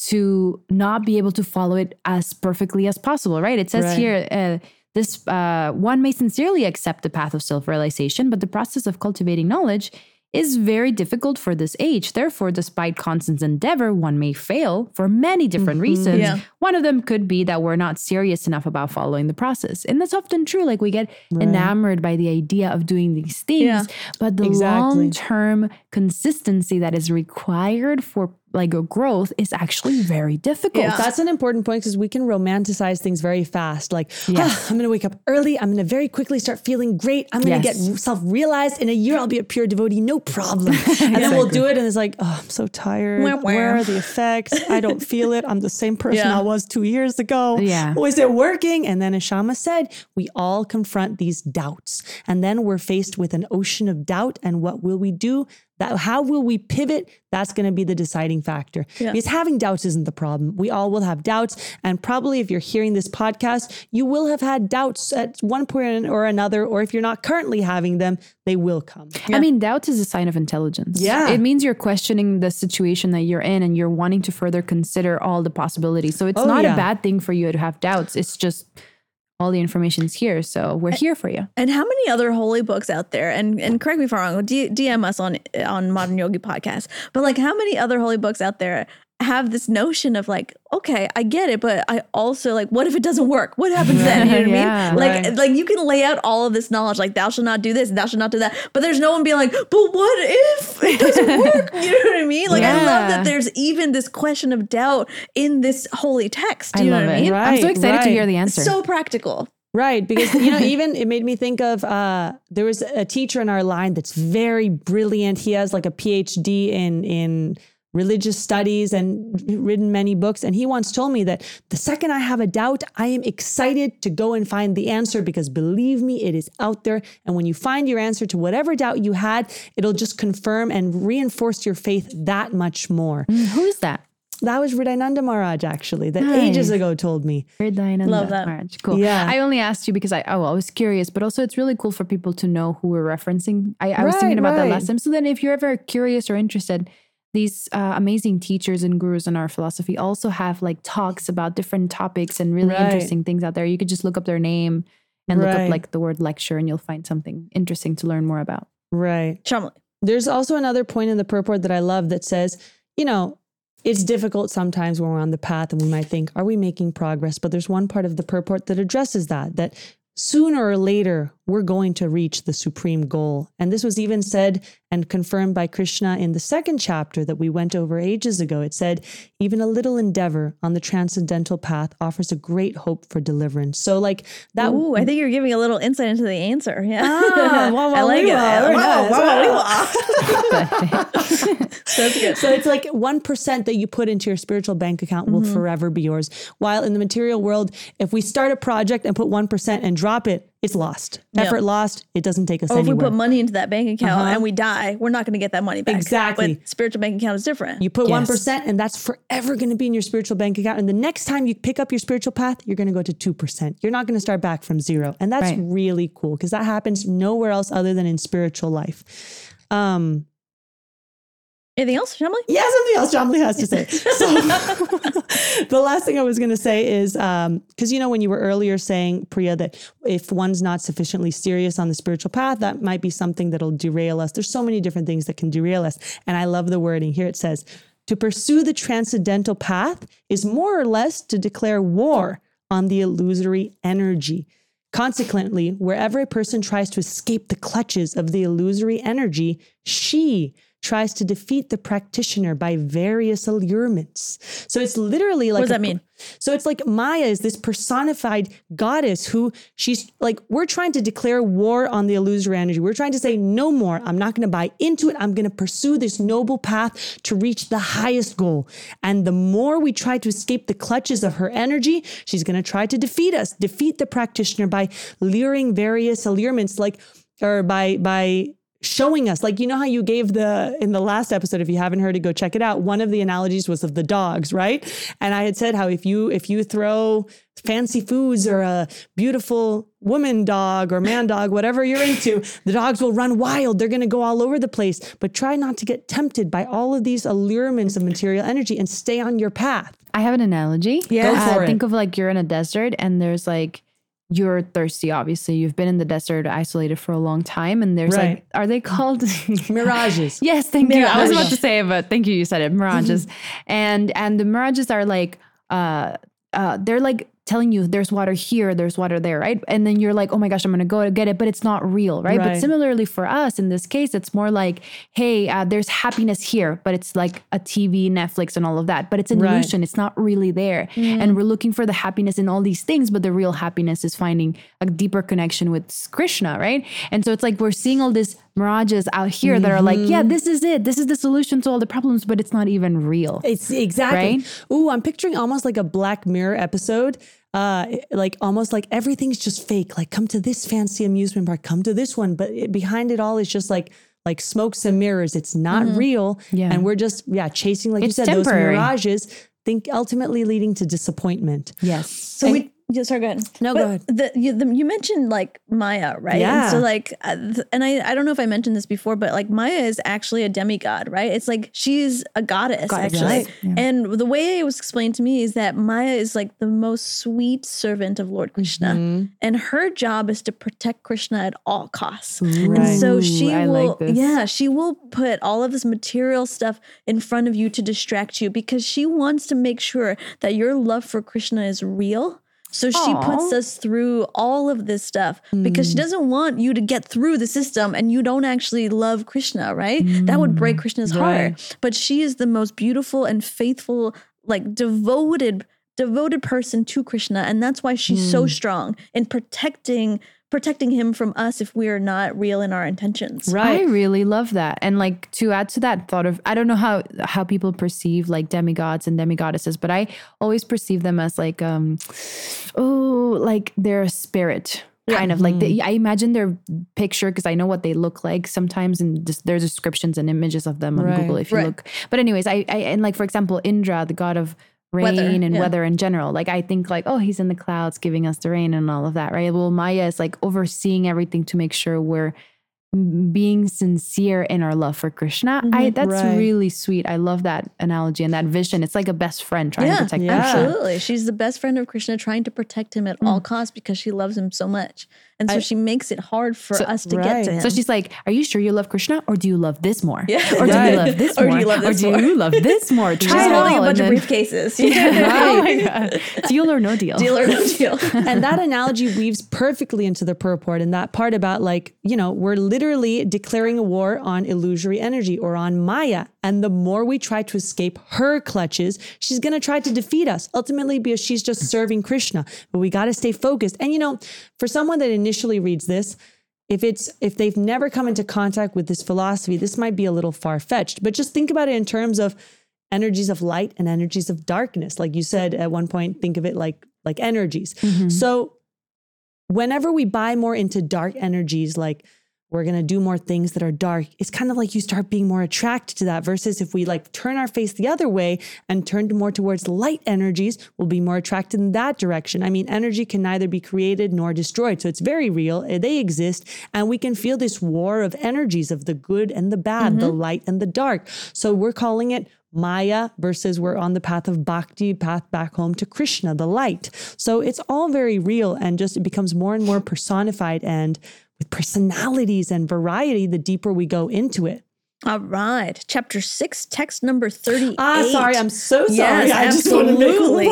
Speaker 4: to not be able to follow it as perfectly as possible, right? It says
Speaker 2: Right.
Speaker 4: here, uh, this uh, one may sincerely accept the path of self realization, but the process of cultivating knowledge is very difficult for this age. Therefore, despite constant endeavor, one may fail for many different mm-hmm. reasons.
Speaker 3: Yeah.
Speaker 4: One of them could be that we're not serious enough about following the process. And that's often true. Like we get enamored by the idea of doing these things,
Speaker 3: Yeah.
Speaker 4: but the
Speaker 2: Exactly.
Speaker 4: long term consistency that is required for like a growth is actually very difficult.
Speaker 3: Yeah.
Speaker 2: That's an important point because we can romanticize things very fast. Like,
Speaker 4: Yes.
Speaker 2: "Ah, I'm going to wake up early. I'm going to very quickly start feeling great. I'm going to
Speaker 4: Yes.
Speaker 2: get self realized. In a year, I'll be a pure devotee, no problem. And then we'll do it, and it's like, oh, I'm so tired.
Speaker 3: Wah, wah.
Speaker 2: Where are the effects? I don't feel it. I'm the same person
Speaker 3: Yeah.
Speaker 2: I was two years ago.
Speaker 4: Yeah.
Speaker 2: Was it working? And then, as Shama said, we all confront these doubts. And then we're faced with an ocean of doubt. And what will we do? That, how will we pivot? That's going to be the deciding factor.
Speaker 3: Yeah.
Speaker 2: Because having doubts isn't the problem. We all will have doubts. And probably if you're hearing this podcast, you will have had doubts at one point or another. Or if you're not currently having them, they will come.
Speaker 4: I mean, doubt is a sign of intelligence.
Speaker 2: Yeah.
Speaker 4: It means you're questioning the situation that you're in and you're wanting to further consider all the possibilities. So it's
Speaker 2: Oh,
Speaker 4: not
Speaker 2: yeah.
Speaker 4: a bad thing for you to have doubts. It's just all the information's here. So we're here for you.
Speaker 3: And how many other holy books out there? And and correct me if I'm wrong. D- DM us on on Modern Yogi Podcast. But like, how many other holy books out there have this notion of like, okay, I get it, but I also like, what if it doesn't work? What happens then? You know what
Speaker 4: Yeah.
Speaker 3: I mean? Like,
Speaker 2: Right.
Speaker 3: like you can lay out all of this knowledge, like thou shalt not do this, thou shalt not do that. But there's no one being like, but what if it doesn't work? You know what I mean? Like, I love that there's even this question of doubt in this holy text. Do
Speaker 4: I
Speaker 3: you know
Speaker 4: love
Speaker 3: what I
Speaker 4: it.
Speaker 3: mean?
Speaker 4: I'm so
Speaker 2: Right,
Speaker 4: excited to hear the answer.
Speaker 3: So practical.
Speaker 2: Right. Because, you know, even it made me think of uh, there was a teacher in our line that's very brilliant. He has like a PhD in, in, religious studies and written many books and he once told me that the second i have a doubt i am excited to go and find the answer because believe me it is out there and when you find your answer to whatever doubt you had it'll just confirm and reinforce your faith that much more mm,
Speaker 4: Who is that?
Speaker 2: that was Hridayananda Maharaj actually that
Speaker 4: Nice.
Speaker 2: ages ago told me
Speaker 4: Hridayananda
Speaker 3: Love that.
Speaker 4: Maharaj. Cool.
Speaker 2: Yeah.
Speaker 4: I only asked you because I oh I was curious, but also it's really cool for people to know who we're referencing. I, I was thinking about that
Speaker 2: right.
Speaker 4: last time. So then if you're ever curious or interested, these uh, amazing teachers and gurus in our philosophy also have like talks about different topics and really
Speaker 2: Right.
Speaker 4: interesting things out there. You could just look up their name and look up like the word lecture and you'll find something interesting to learn more about.
Speaker 2: right
Speaker 3: Chumley.
Speaker 2: There's also another point in the purport that I love that says, you know, it's difficult sometimes when we're on the path and we might think, are we making progress? But there's one part of the purport that addresses that, that sooner or later we're going to reach the supreme goal. And this was even said and confirmed by Krishna in the second chapter that we went over ages ago. It said, even a little endeavor on the transcendental path offers a great hope for deliverance. So, like that.
Speaker 3: Ooh, I think you're giving a little insight into the answer. Yeah.
Speaker 2: Ah, wow,
Speaker 3: I like it. That's good.
Speaker 2: So it's like 1% that you put into your spiritual bank account will forever be yours. While in the material world, if we start a project and put 1% and drop it, it's lost.
Speaker 3: Yeah.
Speaker 2: Effort lost. It doesn't take us
Speaker 3: Or if we put money into that bank account
Speaker 2: Uh-huh.
Speaker 3: and we die, we're not going to get that money back.
Speaker 2: Exactly.
Speaker 3: But spiritual bank account is different.
Speaker 2: you put
Speaker 4: Yes.
Speaker 2: 1% and that's forever going to be in your spiritual bank account. And the next time you pick up your spiritual path, you're going to go to 2%. You're not going to start back from zero. And that's
Speaker 4: Right.
Speaker 2: really cool because that happens nowhere else other than in spiritual life. Um,
Speaker 3: Anything else, Shamli?
Speaker 2: Yeah, something else John has to say. So the last thing I was going to say is um, because you know when you were earlier saying Priya that if one's not sufficiently serious on the spiritual path, that might be something that'll derail us. There's so many different things that can derail us, and I love the wording here. It says to pursue the transcendental path is more or less to declare war on the illusory energy. Consequently, wherever a person tries to escape the clutches of the illusory energy, she tries to defeat the practitioner by various allurements. So it's literally like What
Speaker 3: does
Speaker 2: a-
Speaker 3: that mean?
Speaker 2: So it's like Maya is this personified goddess who she's like we're trying to declare war on the illusory energy. We're trying to say no more. I'm not going to buy into it. I'm going to pursue this noble path to reach the highest goal. And the more we try to escape the clutches of her energy, she's going to try to defeat us, defeat the practitioner by luring various allurements like or by by showing us like you know how you gave the in the last episode if you haven't heard it go check it out one of the analogies was of the dogs right and i had said how if you if you throw fancy foods or a beautiful woman dog or man dog whatever you're into the dogs will run wild they're going to go all over the place but try not to get tempted by all of these allurements of material energy and stay on your path
Speaker 4: I have an analogy.
Speaker 2: Yeah. Uh, it.
Speaker 4: Think of like you're in a desert and there's like you're thirsty. Obviously, you've been in the desert, isolated for a long time, and there's
Speaker 2: Right.
Speaker 4: like, are they called
Speaker 2: mirages
Speaker 4: Yes, thank you. I was about to say but thank you. You said it. Mirages, and and the mirages are like, uh, uh, they're like telling you there's water here, there's water there, right? And then you're like, oh my gosh, I'm gonna go get it, but it's not real, right?
Speaker 2: Right.
Speaker 4: But similarly for us in this case, it's more like, hey, uh, there's happiness here, but it's like a TV, Netflix, and all of that. But it's an
Speaker 2: Right.
Speaker 4: illusion. It's not really there. And we're looking for the happiness in all these things, but the real happiness is finding a deeper connection with Krishna, right? And so it's like we're seeing all these mirages out here that are like, yeah,
Speaker 2: Mm-hmm.
Speaker 4: this is it. This is the solution to all the problems, but it's not even real.
Speaker 2: It's exactly.
Speaker 4: Right?
Speaker 2: Ooh, I'm picturing almost like a Black Mirror episode. Uh, like almost like everything's just fake. Like come to this fancy amusement park, come to this one, but it, behind it all is just like like smokes and mirrors. It's not real,
Speaker 4: Yeah.
Speaker 2: and we're just yeah chasing like
Speaker 4: It's
Speaker 2: you said
Speaker 4: temporary.
Speaker 2: those mirages. Think ultimately leading to disappointment.
Speaker 4: Yes.
Speaker 3: So we. Yeah, sorry, go ahead.
Speaker 2: No,
Speaker 3: But
Speaker 2: go ahead.
Speaker 3: The, you, the, you mentioned like Maya, right?
Speaker 2: Yeah.
Speaker 3: And so like, uh, and I, I don't know if I mentioned this before, but like Maya is actually a demigod, right? It's like she's a goddess,
Speaker 4: Goddess,
Speaker 3: actually.
Speaker 4: right. Yeah.
Speaker 3: And the way it was explained to me is that Maya is like the most sweet servant of Lord Krishna,
Speaker 2: Mm-hmm.
Speaker 3: and her job is to protect Krishna at all costs.
Speaker 2: Right.
Speaker 3: And so she
Speaker 4: Ooh,
Speaker 3: will,
Speaker 4: like
Speaker 3: yeah, she will put all of this material stuff in front of you to distract you because she wants to make sure that your love for Krishna is real. So she puts us through all of this stuff because she
Speaker 2: Mm.
Speaker 3: doesn't want you to get through the system and you don't actually love Krishna, right? That would break Krishna's
Speaker 2: Mm. right.
Speaker 3: heart. But she is the most beautiful and faithful, like devoted, devoted person to Krishna. And that's why she's
Speaker 2: Mm.
Speaker 3: so strong in protecting protecting him from us if we are not real in our intentions.
Speaker 2: Right.
Speaker 4: I really love that. And like to add to that thought of I don't know how how people perceive like demigods and demigoddesses, but I always perceive them as like um oh like they're a spirit. Kind of like they, I imagine their picture because I know what they look like sometimes, and just, there's descriptions and images of them on
Speaker 2: Right.
Speaker 4: Google if you
Speaker 3: Right.
Speaker 4: look. But anyways, I, I and like for example, Indra, the god of rain
Speaker 3: Weather,
Speaker 4: and
Speaker 3: yeah.
Speaker 4: weather in general. Like I think like oh he's in the clouds giving us the rain and all of that, right? Well, Maya is like overseeing everything to make sure we're being sincere in our love for Krishna. I mm-hmm, that's
Speaker 2: Right.
Speaker 4: really sweet. I love that analogy and that vision. It's like a best friend trying
Speaker 3: Yeah,
Speaker 4: to protect
Speaker 2: yeah.
Speaker 4: Krishna.
Speaker 3: absolutely. She's the best friend of Krishna, trying to protect him at all mm. costs because she loves him so much, and so
Speaker 2: I-
Speaker 3: she makes it hard for
Speaker 4: So-
Speaker 3: us to get to him.
Speaker 4: So she's like, "Are you sure you love Krishna, or do you love this more?
Speaker 3: Yeah.
Speaker 4: Or do
Speaker 2: Right.
Speaker 4: you love this
Speaker 3: Or do
Speaker 4: more?
Speaker 3: you love this
Speaker 4: or do you love this more? Try
Speaker 3: She's
Speaker 4: it
Speaker 3: holding a
Speaker 4: all,
Speaker 3: bunch of
Speaker 4: and then-
Speaker 3: briefcases.
Speaker 4: oh my god, deal or no deal.
Speaker 3: Deal or no deal.
Speaker 2: and that analogy weaves perfectly into the purport and that part about like you know we're literally declaring a war on illusory energy or on maya and the more we try to escape her clutches she's going to try to defeat us. Ultimately because she's just serving krishna. But we got to stay focused. And you know for someone that initially reads this if it's if they've never come into contact with this philosophy this might be a little far-fetched. But just think about it in terms of energies of light and energies of darkness. Like you said at one point think of it like like energies. Mm-hmm. So whenever we buy more into dark energies like we're going to do more things that are dark. It's kind of like you start being more attracted to that versus if we like turn our face the other way and turn more towards light energies we'll be more attracted in that direction. I mean energy can neither be created nor destroyed so it's very real. Eh, they exist and we can feel this war of energies of the good and the bad the light and the dark. So we're calling it Maya versus we're on the path of bhakti, path back home to Krishna, the light. So it's all very real and just it becomes more and more personified and with personalities and variety the deeper we go into it.
Speaker 3: All right, chapter six, text number thirty-eight.
Speaker 2: Ah, sorry, I'm so sorry.
Speaker 3: Yes,
Speaker 2: I just want to make
Speaker 3: absolutely.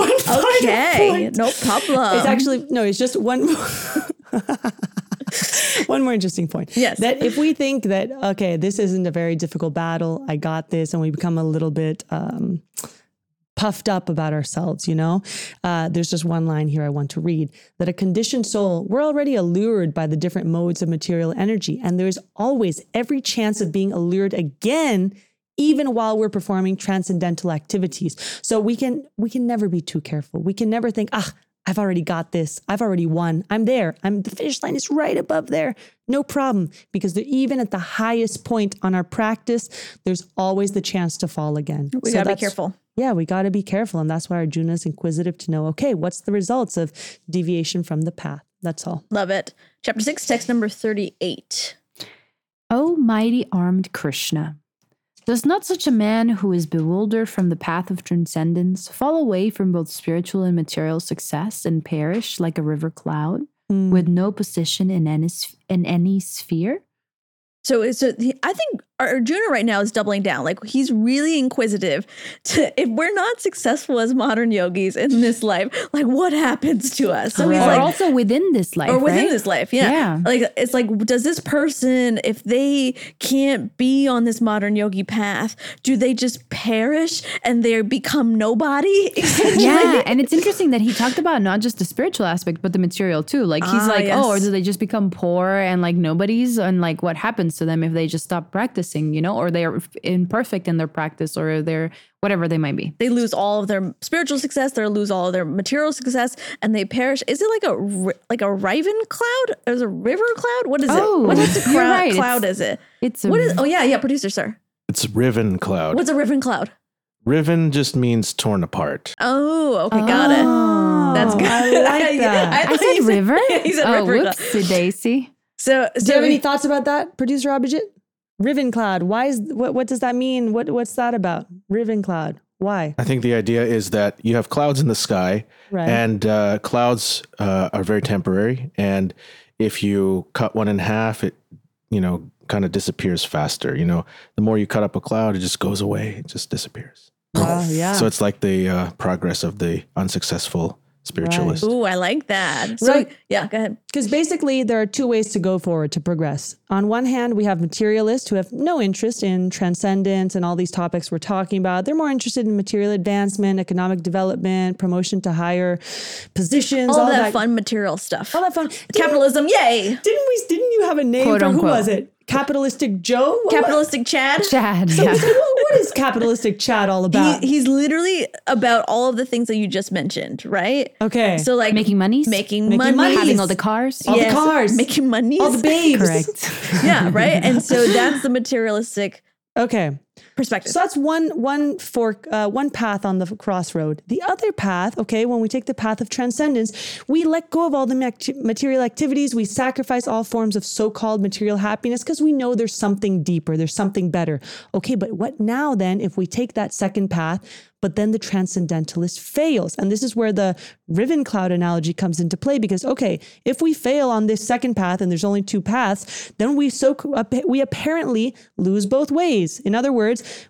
Speaker 3: Okay,
Speaker 2: point.
Speaker 3: no problem.
Speaker 2: It's actually no, it's just one more one more interesting point.
Speaker 3: Yes.
Speaker 2: That if we think that okay, this isn't a very difficult battle, I got this, and we become a little bit um puffed up about ourselves, you know? Uh, there's just one line here I want to read that a conditioned soul, we're already allured by the different modes of material energy, and there's always every chance of being allured again even while we're performing transcendental activities. So we can we can never be too careful. We can never think, ah, I've already got this. I've already won. I'm there. I'm the finish line is right above there. No problem. Because they're even at the highest point on our practice, there's always the chance to fall again.
Speaker 3: we
Speaker 2: So
Speaker 3: gotta be careful.
Speaker 2: Yeah, we got to be careful. And that's why Arjuna is inquisitive to know okay, what's the results of deviation from the path? That's all.
Speaker 3: Love it. Chapter six, text number thirty-eight.
Speaker 4: O mighty armed Krishna, does not such a man who is bewildered from the path of transcendence fall away from both spiritual and material success and perish like a river cloud
Speaker 2: Mm.
Speaker 4: with no position in any, in any sphere?
Speaker 3: So, it's I think Arjuna right now is doubling down. Like he's really inquisitive. To if we're not successful as modern yogis in this life, like what happens to us? So he's
Speaker 4: or
Speaker 3: like,
Speaker 4: also within this life,
Speaker 3: or within
Speaker 4: right?
Speaker 3: this life, yeah.
Speaker 4: Yeah.
Speaker 3: Like it's like, does this person, if they can't be on this modern yogi path, do they just perish and they become nobody?
Speaker 4: yeah, and it's interesting that he talked about not just the spiritual aspect, but the material too. Like he's
Speaker 3: Ah,
Speaker 4: like, oh, or do they just become poor and like nobodies, and like what happens to them if they just stop practicing, you know, or they're imperfect in their practice, or they're whatever they might be.
Speaker 3: they lose all of their spiritual success, they lose all of their material success, and they perish. Is it like a like a riven cloud? Is a river cloud? What is
Speaker 4: Oh,
Speaker 3: it? What type of
Speaker 4: you're right.
Speaker 3: cloud
Speaker 4: It's-
Speaker 3: is it?
Speaker 4: It's a,
Speaker 3: What is? Oh yeah, yeah, producer sir.
Speaker 5: It's Riven Cloud.
Speaker 3: What's a riven cloud?
Speaker 5: Riven just means torn apart.
Speaker 3: Oh, okay, got it. Oh, That's good.
Speaker 2: I like that.
Speaker 4: I
Speaker 3: thought
Speaker 4: said
Speaker 3: you
Speaker 4: river.
Speaker 3: he said
Speaker 4: oh,
Speaker 3: river. cloud.
Speaker 4: whoopsie daisy.
Speaker 3: So,
Speaker 2: Do you have any thoughts about that, producer Abhijit? Riven cloud. Why is what? What does that mean? What What's that about? Riven cloud. Why?
Speaker 5: I think the idea is that you have clouds in the sky,
Speaker 2: Right.
Speaker 5: and uh, clouds uh, are very temporary. And if you cut one in half, it you know kind of disappears faster. You know, the more you cut up a cloud, it just goes away. It just disappears.
Speaker 2: Wow, yeah.
Speaker 5: So it's like the uh, progress of the unsuccessful spiritualist.
Speaker 3: Ooh, I like that. So,
Speaker 2: Right.
Speaker 3: yeah, go ahead.
Speaker 2: Because basically, there are two ways to go forward to progress. On one hand, we have materialists who have no interest in transcendence and all these topics we're talking about. They're more interested in material advancement, economic development, promotion to higher positions,
Speaker 3: All, that, fun material stuff.
Speaker 2: all that fun.
Speaker 3: Capitalism, yay!
Speaker 2: Didn't we? Didn't you have a name
Speaker 4: Quote,
Speaker 2: for who was it? Capitalistic Joe. What-
Speaker 3: Capitalistic Chad.
Speaker 4: Chad.
Speaker 2: So,
Speaker 4: yeah.
Speaker 2: so what what is capitalistic Chad all about?
Speaker 3: He, he's literally about all of the things that you just mentioned, right?
Speaker 2: okay.
Speaker 3: So like
Speaker 4: Making money,
Speaker 3: making,
Speaker 2: Making
Speaker 3: money,
Speaker 2: monies.
Speaker 4: Having all the cars.
Speaker 2: All the cars.
Speaker 3: making money,
Speaker 2: all the babes.
Speaker 4: Correct.
Speaker 3: yeah, right. And so that's the materialistic
Speaker 2: Okay.
Speaker 3: Perspective.
Speaker 2: So that's one one fork, uh, one path on the crossroad. The other path, okay, when we take the path of transcendence, we let go of all the material activities. We sacrifice all forms of so-called material happiness because we know there's something deeper, there's something better. Okay, but what now then if we take that second path? But then the transcendentalist fails. And this is where the riven cloud analogy comes into play because, okay, if we fail on this second path and there's only two paths, then we so we apparently lose both ways. In other words,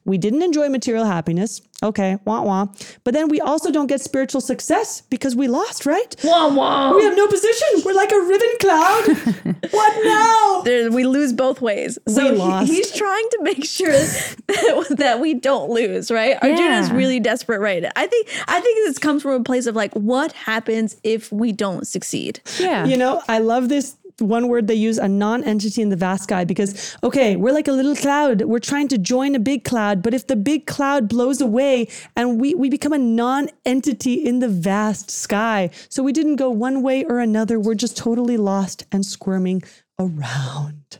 Speaker 2: we didn't enjoy material happiness. Okay, wah wah. But then we also don't get spiritual success because we lost, right?
Speaker 3: wah wah.
Speaker 2: We have no position. We're like a riven cloud. what now?
Speaker 3: There, we lose both ways. So
Speaker 2: We
Speaker 3: he- he's trying to make sure that, that we don't lose, right? Arjuna is really desperate right now. I think I think this comes from a place of like, what happens if we don't succeed?
Speaker 4: Yeah.
Speaker 2: You know, I love this one word they use a non-entity in the vast sky because okay we're like a little cloud we're trying to join a big cloud but if the big cloud blows away and we we become a non-entity in the vast sky so we didn't go one way or another we're just totally lost and squirming around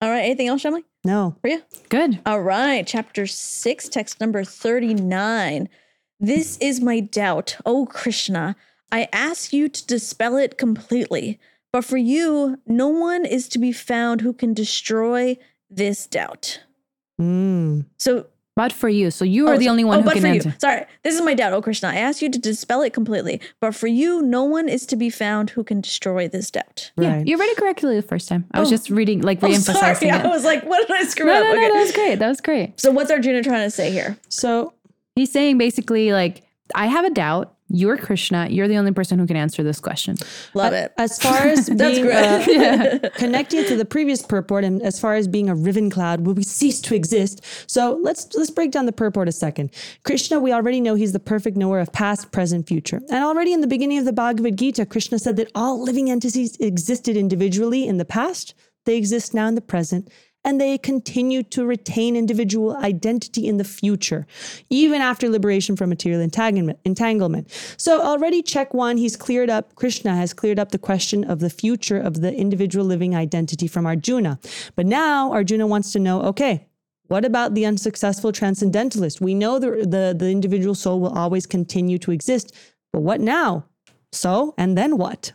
Speaker 3: All right. Anything else, Shamli?
Speaker 2: no
Speaker 3: For you?
Speaker 4: Good.
Speaker 3: All right, chapter 6, text number 39. This is my doubt, O Krishna. I ask you to dispel it completely. But for you, no one is to be found who can destroy this doubt.
Speaker 2: Mm.
Speaker 3: So,
Speaker 4: But for you. So you are
Speaker 3: oh,
Speaker 4: the only one
Speaker 3: oh,
Speaker 4: who
Speaker 3: but
Speaker 4: can
Speaker 3: for
Speaker 4: answer.
Speaker 3: you. Sorry, this is my doubt, oh Krishna. I ask you to dispel it completely. But for you, no one is to be found who can destroy this doubt.
Speaker 4: Yeah, you read it correctly the first time. I was
Speaker 3: Oh.
Speaker 4: just reading, like
Speaker 3: Oh,
Speaker 4: re-emphasizing
Speaker 3: sorry. I was like, what did I screw
Speaker 4: No,
Speaker 3: up?
Speaker 4: no, no, that was great. That was great.
Speaker 3: So, what's Arjuna trying to say here?
Speaker 2: so
Speaker 4: He's saying basically, like, I have a doubt. You're Krishna. You're the only person who can answer this question.
Speaker 3: Love it.
Speaker 2: as far as
Speaker 3: That's
Speaker 2: being,
Speaker 3: great.
Speaker 2: uh, connecting to the previous purport and as far as being a riven cloud will we cease to exist so let's let's break down the purport a second krishna we already know he's the perfect knower of past present future and already in the beginning of the bhagavad gita krishna said that all living entities existed individually in the past they exist now in the present and they continue to retain individual identity in the future, even after liberation from material entanglement. So, already check one, he's cleared up, Krishna has cleared up the question of the future of the individual living identity from Arjuna. But now Arjuna wants to know okay, what about the unsuccessful transcendentalist? We know the, the, the individual soul will always continue to exist, but what now? So, and then what?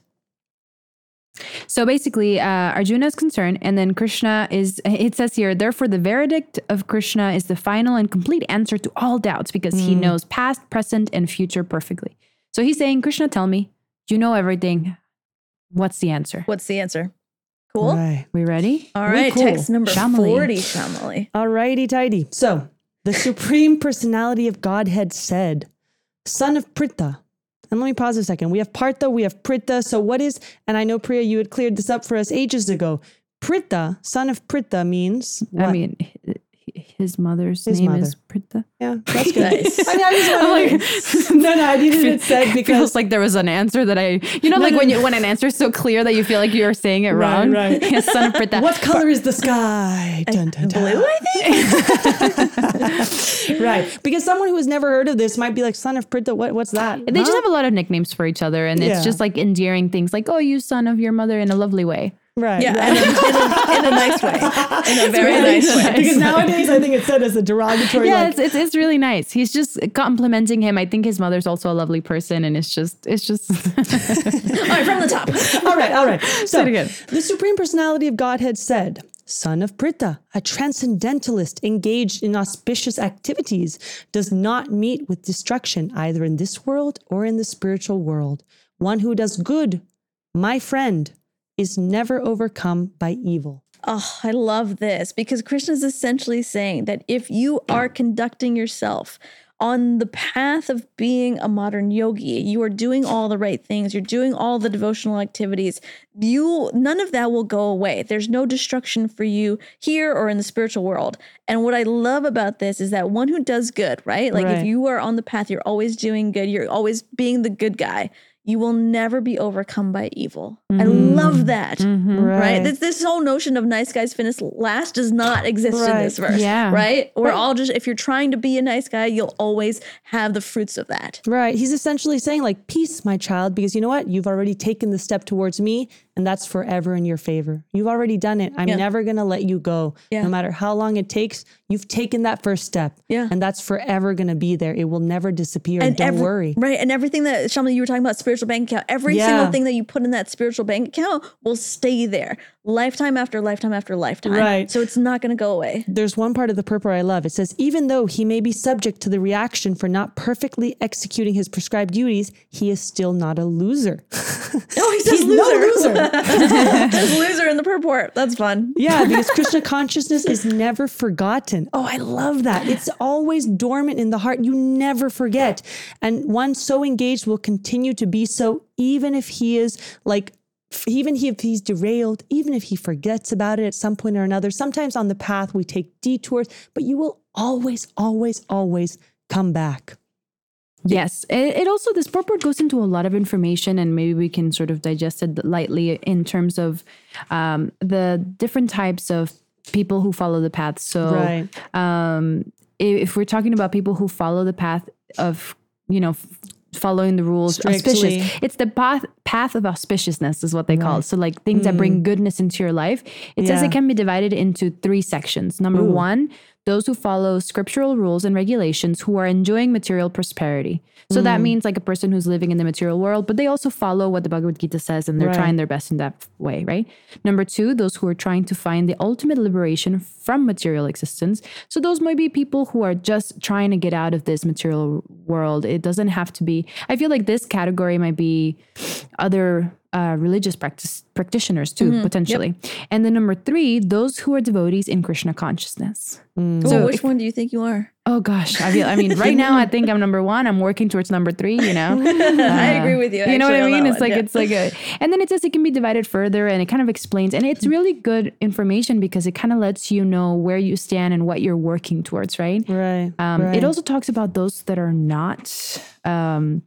Speaker 4: So basically, uh, Arjuna is concerned, and then Krishna is, it says here, therefore, the verdict of Krishna is the final and complete answer to all doubts because he knows past, present, and future perfectly. So he's saying, Krishna, tell me, you know everything. What's the answer?
Speaker 3: What's the answer? Cool.
Speaker 2: Right.
Speaker 4: We ready?
Speaker 3: All right.
Speaker 2: cool.
Speaker 3: Text number
Speaker 4: Shamali.
Speaker 3: 40, Shamali.
Speaker 2: Alrighty, tidy. So, the Supreme Personality of Godhead said, Son of Pritha. And let me pause a second. We have Partha, we have Pritha. So, what is, and I know Priya, you had cleared this up for us ages ago. Pritha, son of Pritha means.
Speaker 4: I mean, his mother's
Speaker 2: His
Speaker 4: name
Speaker 2: mother.
Speaker 4: is Pritha.
Speaker 2: yeah, that's good.
Speaker 3: Nice.
Speaker 2: I mean, I just wanted to- no, no, I needed it said
Speaker 4: It
Speaker 2: because
Speaker 4: feels like there was an answer that I, you know, like when you when an answer is so clear that you feel like you're saying it
Speaker 2: Right,
Speaker 4: wrong.
Speaker 2: right.
Speaker 4: Yes, son of Pritha.
Speaker 2: what color is the sky? Dun, dun, dun.
Speaker 3: Blue, I think.
Speaker 2: Right. Because someone who has never heard of this might be like, son of Pritha, what, what's that?
Speaker 4: They just have a lot of nicknames for each other, and
Speaker 2: Yeah.
Speaker 4: it's just like endearing things, like "Oh, you son of your mother" in a lovely way.
Speaker 2: Right.
Speaker 3: Yeah,
Speaker 2: right.
Speaker 3: in a, in, a, in a nice way. In a very nice way.
Speaker 2: because nowadays I think it's said as a derogatory.
Speaker 4: Yeah,
Speaker 2: like,
Speaker 4: it's, it's it's really nice. He's just complimenting him. I think his mother's also a lovely person, and it's just it's just
Speaker 3: All right, from the top.
Speaker 2: all right, all right. So
Speaker 4: it again.
Speaker 2: the Supreme Personality of Godhead said, Son of Pritha, a transcendentalist engaged in auspicious activities, does not meet with destruction either in this world or in the spiritual world. One who does good, my friend, is never overcome by evil.
Speaker 3: Oh, I love this because Krishna is essentially saying that if you are conducting yourself on the path of being a modern yogi, you are doing all the right things, you're doing all the devotional activities, you none of that will go away. There's no destruction for you here or in the spiritual world. And what I love about this is that one who does good, right? Like if you are on the path, you're always doing good, you're always being the good guy. You will never be overcome by evil. I mm-hmm. love that mm-hmm. right? This, this whole notion of nice guys finish last does not exist in this verse,
Speaker 4: Yeah.
Speaker 3: right? We're all just if you're trying to be a nice guy, you'll always have the fruits of that.
Speaker 2: Right. He's essentially saying, like, peace, my child, because you know what? You've already taken the step towards me, and that's forever in your favor. You've already done it. I'm
Speaker 3: Yeah.
Speaker 2: never going to let you go.
Speaker 3: Yeah.
Speaker 2: No matter how long it takes, you've taken that first step.
Speaker 3: Yeah.
Speaker 2: And that's forever going to be there. It will never disappear.
Speaker 3: And
Speaker 2: Don't
Speaker 3: every-
Speaker 2: worry.
Speaker 3: right? And everything that Shamli, you were talking about spiritual bank account. Every
Speaker 2: Yeah.
Speaker 3: single thing that you put in that spiritual bank account will stay there, lifetime after lifetime after lifetime.
Speaker 2: Right.
Speaker 3: So it's not going to go away.
Speaker 2: There's one part of the purport I love. It says, even though he may be subject to the reaction for not perfectly executing his prescribed duties, he is still not a loser.
Speaker 3: Oh, he says
Speaker 2: He's
Speaker 3: loser.
Speaker 2: no loser.
Speaker 3: There's loser in the purport. That's fun.
Speaker 2: Yeah, because Krishna consciousness is never forgotten. Oh, I love that. It's always dormant in the heart. You never forget. And one so engaged will continue to be so, even if he is like, even if he's derailed, even if he forgets about it at some point or another. Sometimes on the path we take detours, but you will always, always, always come back.
Speaker 4: Yes. It, it also, this purport goes into a lot of information, and maybe we can sort of digest it lightly in terms of um, the different types of people who follow the path. So,
Speaker 2: Right.
Speaker 4: um, if, if we're talking about people who follow the path of, you know, following the rules,
Speaker 2: Strictly.
Speaker 4: auspicious, it's the path path of auspiciousness is what they call it. So, like things that mm. bring goodness into your life. It says it can be divided into three sections. Number one, those who follow scriptural rules and regulations who are enjoying material prosperity. So that mm. means like a person who's living in the material world, but they also follow what the Bhagavad Gita says and they're
Speaker 2: Right.
Speaker 4: trying their best in that way, right? Number two, those who are trying to find the ultimate liberation from material existence. So those might be people who are just trying to get out of this material world. It doesn't have to be, I feel like this category might be other uh, religious practice practitioners too, potentially. And then number three, those who are devotees in Krishna consciousness.
Speaker 3: So
Speaker 4: So
Speaker 3: which
Speaker 4: if-
Speaker 3: one do you think you are?
Speaker 4: Oh gosh, I feel. I mean, right now I think I'm number one. I'm working towards number three. You know,
Speaker 3: I agree with you.
Speaker 4: you know what I mean? It's
Speaker 3: one,
Speaker 4: like
Speaker 3: yeah.
Speaker 4: it's like a, and then it says it can be divided further, and it kind of explains, and it's really good information because it kind of lets you know where you stand and what you're working towards, right?
Speaker 2: Right.
Speaker 4: Um,
Speaker 2: right.
Speaker 4: It also talks about those that are not, um,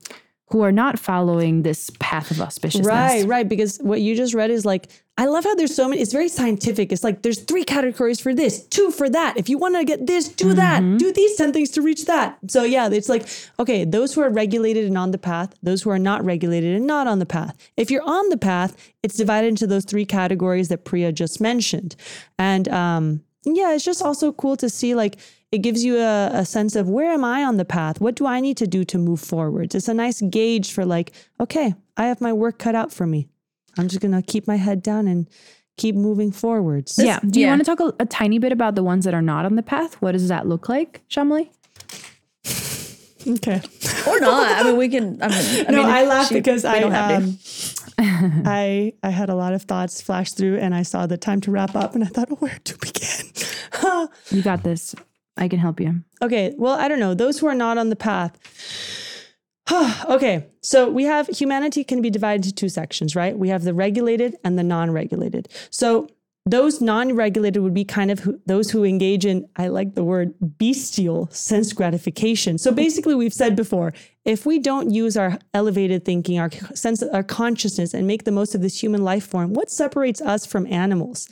Speaker 4: who are not following this path of auspiciousness.
Speaker 2: Right, right. Because what you just read is like, I love how there's so many, it's very scientific. It's like there's three categories for this, two for that. If you want to get this, do that. Do these 10 things to reach that. So yeah, it's like, okay, those who are regulated and on the path, those who are not regulated and not on the path. If you're on the path, it's divided into those three categories that Priya just mentioned. And um, yeah, it's just also cool to see like it gives you a, a sense of where am I on the path? What do I need to do to move forwards? It's a nice gauge for like, okay, I have my work cut out for me. I'm just gonna keep my head down and keep moving forwards.
Speaker 4: Yeah. Do you
Speaker 3: yeah.
Speaker 4: want to talk a, a tiny bit about the ones that are not on the path? What does that look like, Shamli?
Speaker 2: Okay.
Speaker 3: or not. I mean, we can. I mean, I
Speaker 2: no,
Speaker 3: mean,
Speaker 2: I
Speaker 3: if
Speaker 2: laugh
Speaker 3: she-
Speaker 2: because I
Speaker 3: don't have
Speaker 2: um, I I had a lot of thoughts flash through, and I saw the time to wrap up, and I thought, oh, where to begin?
Speaker 4: You got this. I can help you.
Speaker 2: okay, well, I don't know. Those who are not on the path. okay, so we have humanity can be divided into two sections, right? We have the regulated and the non-regulated. So those non-regulated would be kind of who, those who engage in i like the word bestial sense gratification so basically we've said before if we don't use our elevated thinking our sense our consciousness and make the most of this human life form what separates us from animals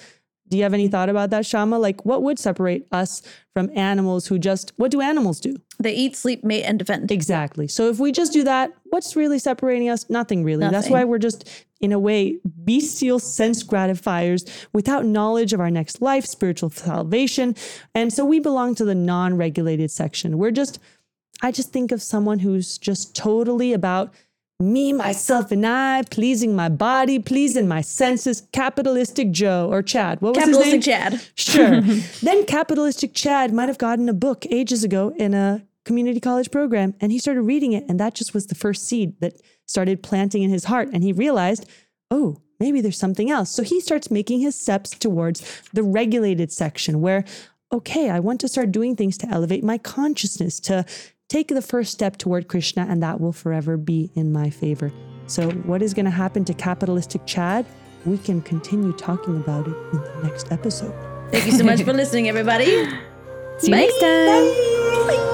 Speaker 2: do you have any thought about that shama like what would separate us from animals who just what do animals do
Speaker 3: They eat, sleep, mate, and defend.
Speaker 2: Exactly. So if we just do that, what's really separating us? Nothing really. That's why we're just, in a way, bestial sense gratifiers without knowledge of our next life, spiritual salvation. And so we belong to the non regulated section. We're just, I just think of someone who's just totally about me, myself, and I, pleasing my body, pleasing my senses, capitalistic Joe or Chad. What was his name?
Speaker 3: Capitalistic Chad.
Speaker 2: Sure. then capitalistic Chad might have gotten a book ages ago in a community college program and he started reading it and that just was the first seed that started planting in his heart and he realized, "Oh, maybe there's something else." So he starts making his steps towards the regulated section where okay, I want to start doing things to elevate my consciousness, to take the first step toward Krishna, and that will forever be in my favor. So, what is going to happen to capitalistic Chad? We can continue talking about it in the next episode.
Speaker 3: Thank you so much for listening, everybody.
Speaker 4: See you next time.